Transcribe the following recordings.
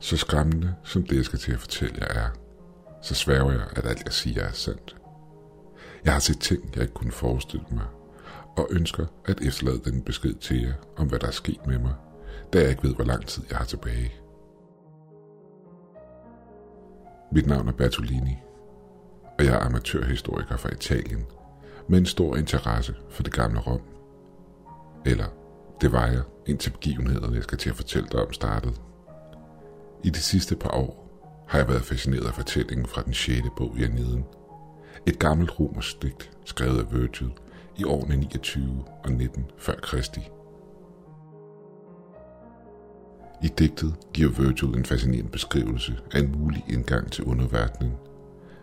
Så skræmmende, som det jeg skal til at fortælle jer er, så sværger jeg, at alt jeg siger er sandt. Jeg har set ting, jeg ikke kunne forestille mig, og ønsker at efterlade den besked til jer om, hvad der er sket med mig, da jeg ikke ved, hvor lang tid jeg har tilbage. Mit navn er Bertolini, og jeg er amatørhistoriker fra Italien, med en stor interesse for det gamle Rom. Eller, det var jeg, indtil begivenhederne, jeg skal til at fortælle dig om, startede. I de sidste par år har jeg været fascineret af fortællingen fra den 6. bog i Aniden. Et gammelt romersk digt, skrevet af Virgil i årene 29 og 19 før Kristi. I digtet giver Virgil en fascinerende beskrivelse af en mulig indgang til underverdenen,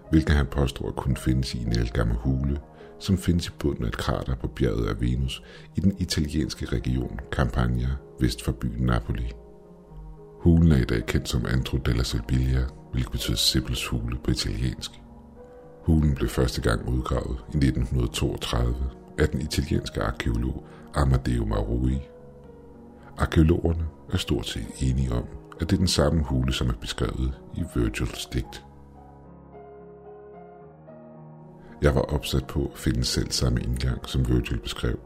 hvilken han påstår at kunne findes i en elgammel hule, som findes i bunden af et krater på bjerget af Venus i den italienske region Campania vest for byen Napoli. Hulen er i dag kendt som Andro della Silbilia, hvilket betyder Sibbels hule på italiensk. Hulen blev første gang udgravet i 1932 af den italienske arkeolog Amadeo Marui. Arkeologerne er stort set enige om, at det er den samme hule, som er beskrevet i Virgils digt. Jeg var opsat på at finde selv samme indgang, som Virgil beskrev.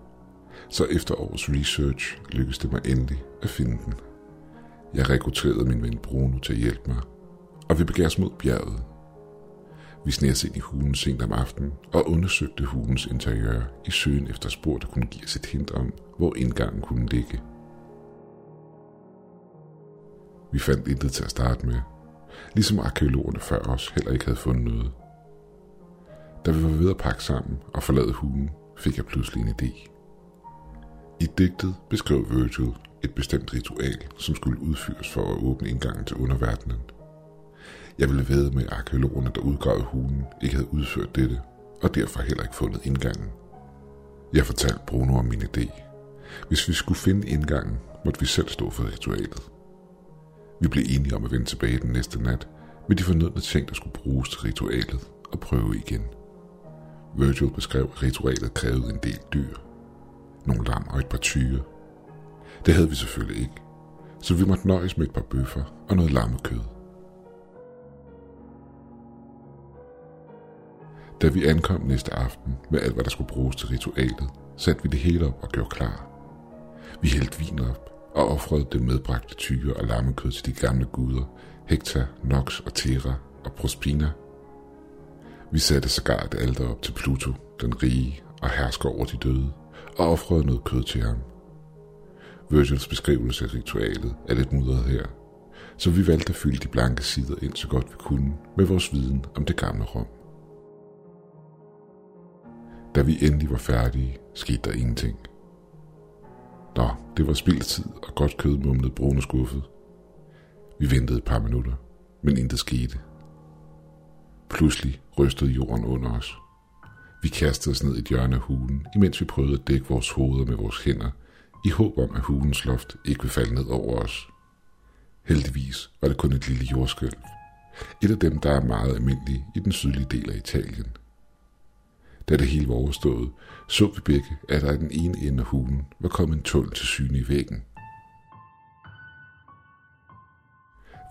Så efter års research lykkedes det mig endelig at finde den. Jeg rekrutterede min ven Bruno til at hjælpe mig, og vi begav os mod bjerget. Vi sneg os ind i hulen sent om aftenen og undersøgte hulens interiør i søgen efter spor, der kunne give os et hint om, hvor indgangen kunne ligge. Vi fandt intet til at starte med, ligesom arkeologerne før os heller ikke havde fundet noget. Da vi var ved at pakke sammen og forlade hulen, fik jeg pludselig en idé. I digtet beskrev Virgil et bestemt ritual, som skulle udføres for at åbne indgangen til underverdenen. Jeg ville ved med, at arkeologerne, der udgravede hulen, ikke havde udført dette, og derfor heller ikke fundet indgangen. Jeg fortalte Bruno om min idé. Hvis vi skulle finde indgangen, måtte vi selv stå for ritualet. Vi blev enige om at vende tilbage den næste nat med de fornødne ting, der skulle bruges til ritualet, og prøve igen. Virgil beskrev, at ritualet krævede en del dyr. Nogle lam og et par tyre. Det havde vi selvfølgelig ikke, så vi måtte nøjes med et par bøffer og noget lammekød. Da vi ankom næste aften med alt, hvad der skulle bruges til ritualet, satte vi det hele op og gjorde klar. Vi hældte vin op og offrede det medbragte tyre og lammekød til de gamle guder, Hektar, Nox og Terra og Prospina. Vi satte sågar et alter op til Pluto, den rige og hersker over de døde, og offrede noget kød til ham. Virgils beskrivelse af ritualet er lidt mudret her, så vi valgte at fylde de blanke sider ind så godt vi kunne med vores viden om det gamle Rom. Da vi endelig var færdige, skete der ingenting. Nå, det var spildtid og godt kød mumlede brune skuffet. Vi ventede et par minutter, men intet skete. Pludselig rystede jorden under os. Vi kastede os ned i et hjørne af hulen, imens vi prøvede at dække vores hoveder med vores hænder, i håb om, at hulens loft ikke vil falde ned over os. Heldigvis var det kun et lille jordskælv. Et af dem, der er meget almindelige i den sydlige del af Italien – da det hele var overstået, så vi begge, at der i den ene ende af hulen var kommet en tunnel til syne i væggen.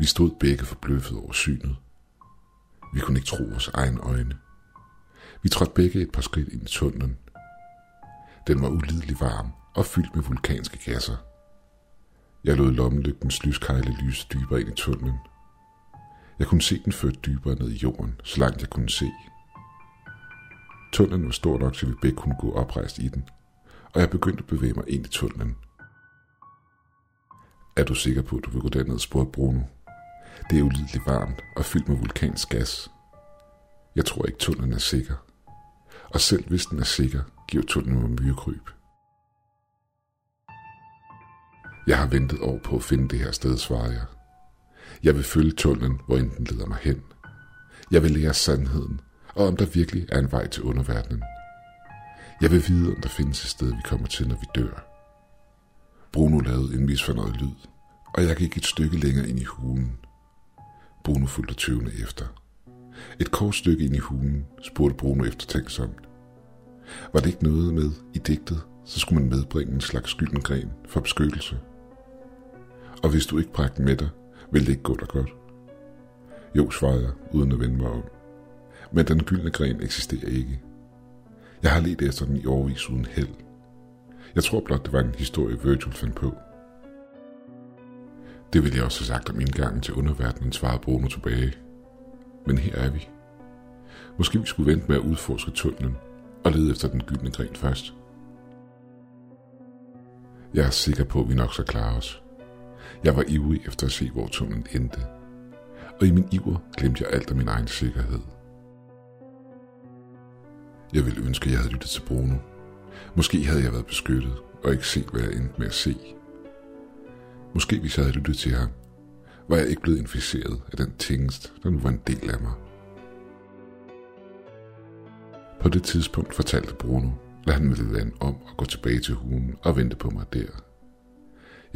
Vi stod begge forbløffet over synet. Vi kunne ikke tro vores egne øjne. Vi trådte begge et par skridt ind i tunnelen. Den var ulideligt varm og fyldt med vulkanske gasser. Jeg lod lommelygtens lyskejle lyse dybere ind i tunnelen. Jeg kunne se den ført dybere ned i jorden, så langt jeg kunne se – Tunnelen var stor nok, så vi begge kunne gå oprejst i den, og jeg begyndte at bevæge mig ind i tunnelen. Er du sikker på, at du vil gå derned, spurgte Bruno. Det er ulideligt varmt og fyldt med vulkansk gas. Jeg tror ikke, tunnelen er sikker. Og selv hvis den er sikker, giver tunnelen mig myrekryb. Jeg har ventet år på at finde det her sted, svarer jeg. Jeg vil følge tunnelen, hvor den leder mig hen. Jeg vil lære sandheden og om der virkelig er en vej til underverdenen. Jeg vil vide, om der findes et sted, vi kommer til, når vi dør. Bruno lavede en misfornøjet lyd, og jeg gik et stykke længere ind i hulen. Bruno fulgte tøvende efter. Et kort stykke ind i hulen spurgte Bruno eftertænksomt. Var det ikke noget med i digtet, så skulle man medbringe en slags gyldengren for beskyttelse? Og hvis du ikke bragte med dig, Vil det ikke gå dig godt? Jo, svarede jeg, uden at vende mig om. Men den gyldne gren eksisterer ikke. Jeg har let efter den i årvis uden held. Jeg tror blot, det var en historie, Virgil fandt på. Det ville jeg også have sagt om indgangen til underverdenen, svarede Bruno tilbage. Men her er vi. Måske vi skulle vente med at udforske tunnelen og lede efter den gyldne gren først. Jeg er sikker på, at vi nok skal klare os. Jeg var ivrig efter at se, hvor tunnelen endte. Og i min iver glemte jeg alt om min egen sikkerhed. Jeg ville ønske, at jeg havde lyttet til Bruno. Måske havde jeg været beskyttet og ikke set, hvad jeg endte med at se. Måske hvis jeg havde lyttet til ham, var jeg ikke blevet inficeret af den tingest, der nu var en del af mig. På det tidspunkt fortalte Bruno, at han ville lande om og gå tilbage til hulen og vente på mig der.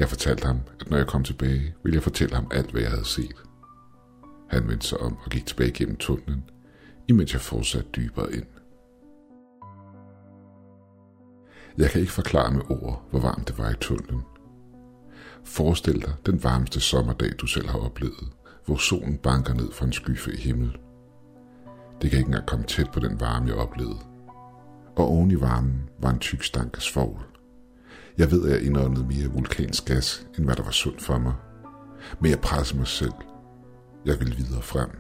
Jeg fortalte ham, at når jeg kom tilbage, ville jeg fortælle ham alt, hvad jeg havde set. Han vendte sig om og gik tilbage gennem tunnelen, imens jeg fortsatte dybere ind. Jeg kan ikke forklare med ord, hvor varmt det var i tunnelen. Forestil dig den varmeste sommerdag, du selv har oplevet, hvor solen banker ned fra en skyfri himmel. Det kan ikke engang komme tæt på den varme, jeg oplevede. Og oven i varmen var en tyk stank af svovl. Jeg ved, at jeg indåndede mere vulkansk gas, end hvad der var sundt for mig. Men jeg pressede mig selv. Jeg ville videre frem.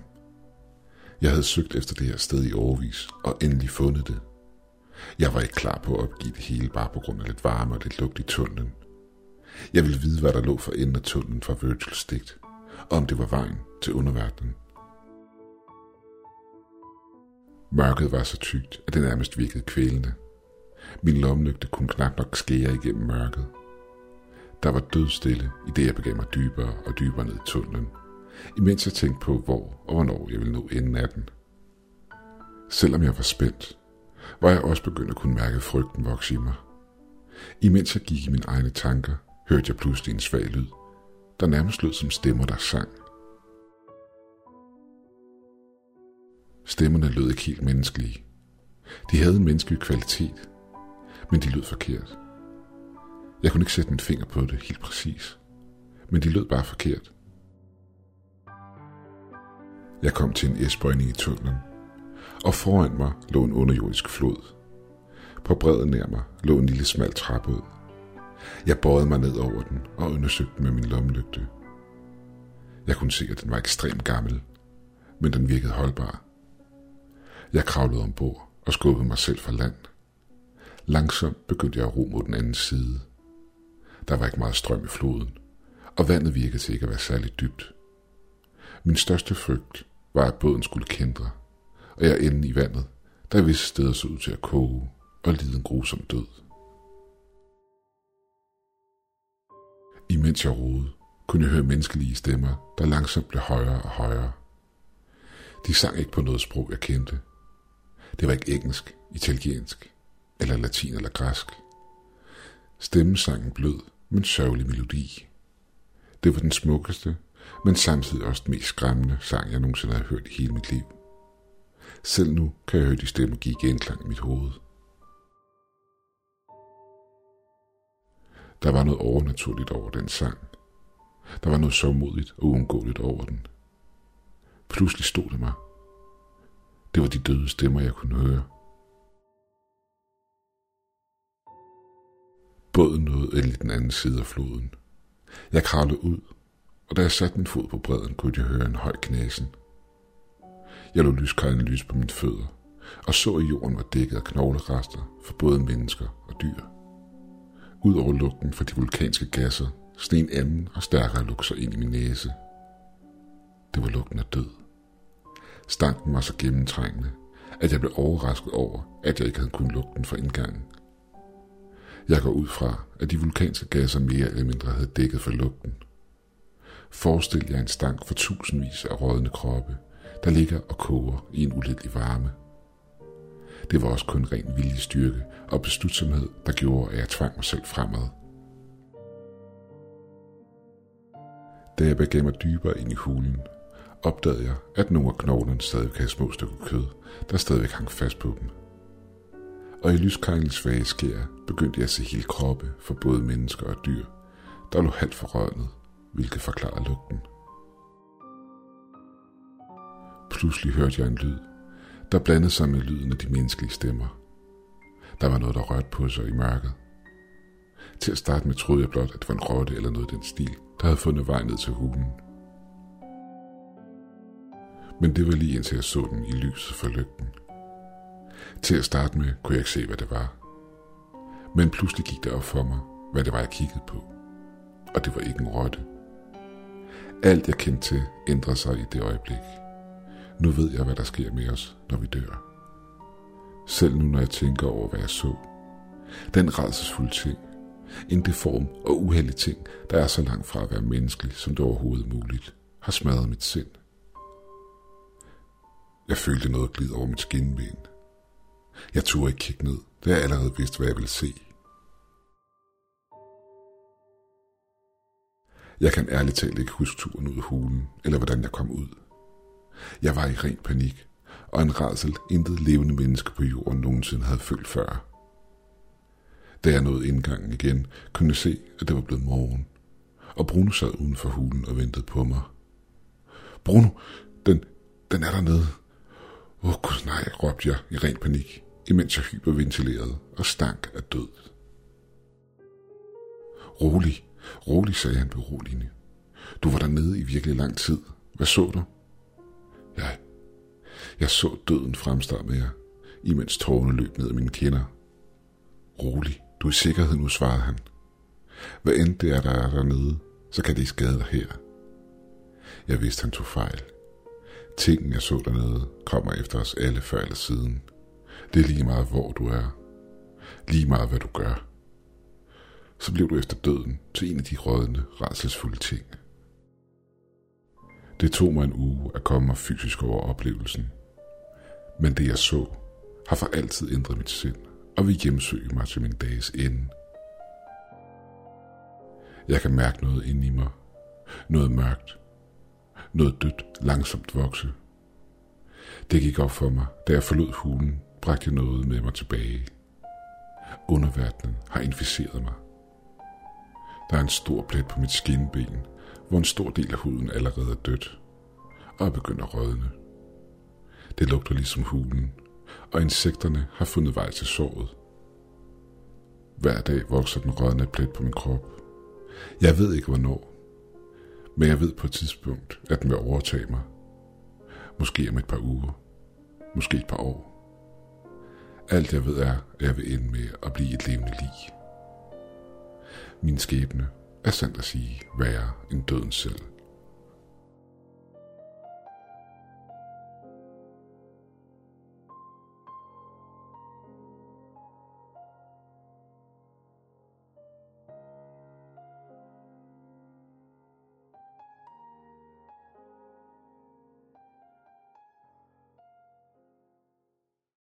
Jeg havde søgt efter det her sted i overvis, og endelig fundet det. Jeg var ikke klar på at opgive det hele bare på grund af lidt varme og lidt lugt i tunnelen. Jeg ville vide, hvad der lå for enden af tunnelen fra Virgil stigt, og om det var vejen til underverdenen. Mørket var så tykt, at det nærmest virkede kvælende. Min lommelygte kunne knap nok skære igennem mørket. Der var dødstille, i det jeg begav mig dybere og dybere ned i tunnelen, imens jeg tænkte på, hvor og hvornår jeg ville nå enden af den. Selvom jeg var spændt, var jeg også begyndt at kunne mærke frygten vokse i mig. Imens jeg gik i mine egne tanker, hørte jeg pludselig en svag lyd, der nærmest lød som stemmer, der sang. Stemmerne lød ikke helt menneskelige. De havde en menneskelig kvalitet, men de lød forkert. Jeg kunne ikke sætte min finger på det helt præcis, men de lød bare forkert. Jeg kom til en esbøjning i tunnelen, og foran mig lå en underjordisk flod. På bredden nær mig lå en lille smal trappe ud. Jeg bøjede mig ned over den og undersøgte den med min lommelygte. Jeg kunne se, at den var ekstremt gammel, men den virkede holdbar. Jeg kravlede ombord og skubbede mig selv fra land. Langsomt begyndte jeg at ro mod den anden side. Der var ikke meget strøm i floden, og vandet virkede til ikke at være særlig dybt. Min største frygt var, at båden skulle kendre, og jeg endte i vandet, der visse steder så ud til at koge og lide en grusom død. Imens jeg roede, kunne jeg høre menneskelige stemmer, der langsomt blev højere og højere. De sang ikke på noget sprog, jeg kendte. Det var ikke engelsk, italiensk, eller latin eller græsk. Stemmesangen blød, men sørgelig melodi. Det var den smukkeste, men samtidig også den mest skræmmende sang, jeg nogensinde har hørt i hele mit liv. Selv nu kan jeg høre de stemmer give genklang i mit hoved. Der var noget overnaturligt over den sang. Der var noget så modigt og uundgåeligt over den. Pludselig stod det mig. Det var de døde stemmer, jeg kunne høre. Båden nåede endelig den anden side af floden. Jeg kravlede ud, og da jeg satte min fod på bredden, kunne jeg høre en høj knæsen. Jeg lå lyskejlen lys på mine fødder, og så at jorden var dækket af knoglerester for både mennesker og dyr. Udover lugten fra de vulkanske gasser, sten anden og stærkere lugt sig ind i min næse. Det var lugten af død. Stanken var så gennemtrængende, at jeg blev overrasket over, at jeg ikke havde kunnet lugten fra indgangen. Jeg går ud fra, at de vulkanske gasser mere eller mindre havde dækket for lugten. Forestil jer en stank for tusindvis af rådne kroppe, der ligger og koger i en uledelig varme. Det var også kun ren viljestyrke og beslutsomhed, der gjorde, at jeg tvang mig selv fremad. Da jeg begav mig dybere ind i hulen, opdagede jeg, at nogle af knoglerne stadig havde små stykker kød, der stadigvæk hang fast på dem. Og i lyskejlens svage skær begyndte jeg at se hele kroppe for både mennesker og dyr, der lå halvt forrørnet, hvilket forklarer lugten. pludselig hørte jeg en lyd, der blandede sig med lyden af de menneskelige stemmer. Der var noget, der rørte på sig i mørket. Til at starte med troede jeg blot, at det var en rotte eller noget i den stil, der havde fundet vej ned til hulen. Men det var lige indtil jeg så den i lyset fra lygten. Til at starte med kunne jeg ikke se, hvad det var. Men pludselig gik det op for mig, hvad det var, jeg kiggede på. Og det var ikke en rotte. Alt jeg kendte til ændrede sig i det øjeblik. Nu ved jeg, hvad der sker med os, når vi dør. Selv nu, når jeg tænker over, hvad jeg så. Den redselsfulde ting. En deform og uheldig ting, der er så langt fra at være menneskelig, som det overhovedet muligt, har smadret mit sind. Jeg følte noget glide over mit skinben. Jeg turde ikke kigge ned, da jeg allerede vidste, hvad jeg ville se. Jeg kan ærligt talt ikke huske turen ud af hulen, eller hvordan jeg kom ud. Jeg var i ren panik, og en rædsel intet levende menneske på jorden nogensinde havde følt før. Da jeg nåede indgangen igen, kunne jeg se, at det var blevet morgen, og Bruno sad uden for hulen og ventede på mig. Bruno, den, den er dernede. Åh, oh, gud nej, råbte jeg i ren panik, imens jeg hyperventilerede og stank af død. Rolig, rolig, sagde han beroligende. Du var dernede i virkelig lang tid. Hvad så du? Jeg, jeg så døden fremstamme jer, imens tårerne løb ned af mine kinder. Rolig, du er i sikkerhed nu, svarede han. Hvad end det er, der er dernede, så kan det ikke skade dig her. Jeg vidste, han tog fejl. Tingen, jeg så dernede, kommer efter os alle før eller siden. Det er lige meget, hvor du er. Lige meget, hvad du gør. Så blev du efter døden til en af de rådne, rædselsfulde ting. Det tog mig en uge at komme mig fysisk over oplevelsen. Men det jeg så, har for altid ændret mit sind og vil hjemsøge mig til min dages ende. Jeg kan mærke noget inde i mig. Noget mørkt. Noget dødt langsomt vokse. Det gik op for mig, da jeg forlod hulen, bragte jeg noget med mig tilbage. Underverdenen har inficeret mig. Der er en stor plet på mit skinben, hvor en stor del af huden allerede er dødt og er begyndt at rådne. Det lugter ligesom hulen, og insekterne har fundet vej til såret. Hver dag vokser den rådne plet på min krop. Jeg ved ikke hvornår, men jeg ved på et tidspunkt, at den vil overtage mig. Måske om et par uger. Måske et par år. Alt jeg ved er, at jeg vil ende med at blive et levende lig. Min skæbne er sandt at sige værre end døden selv.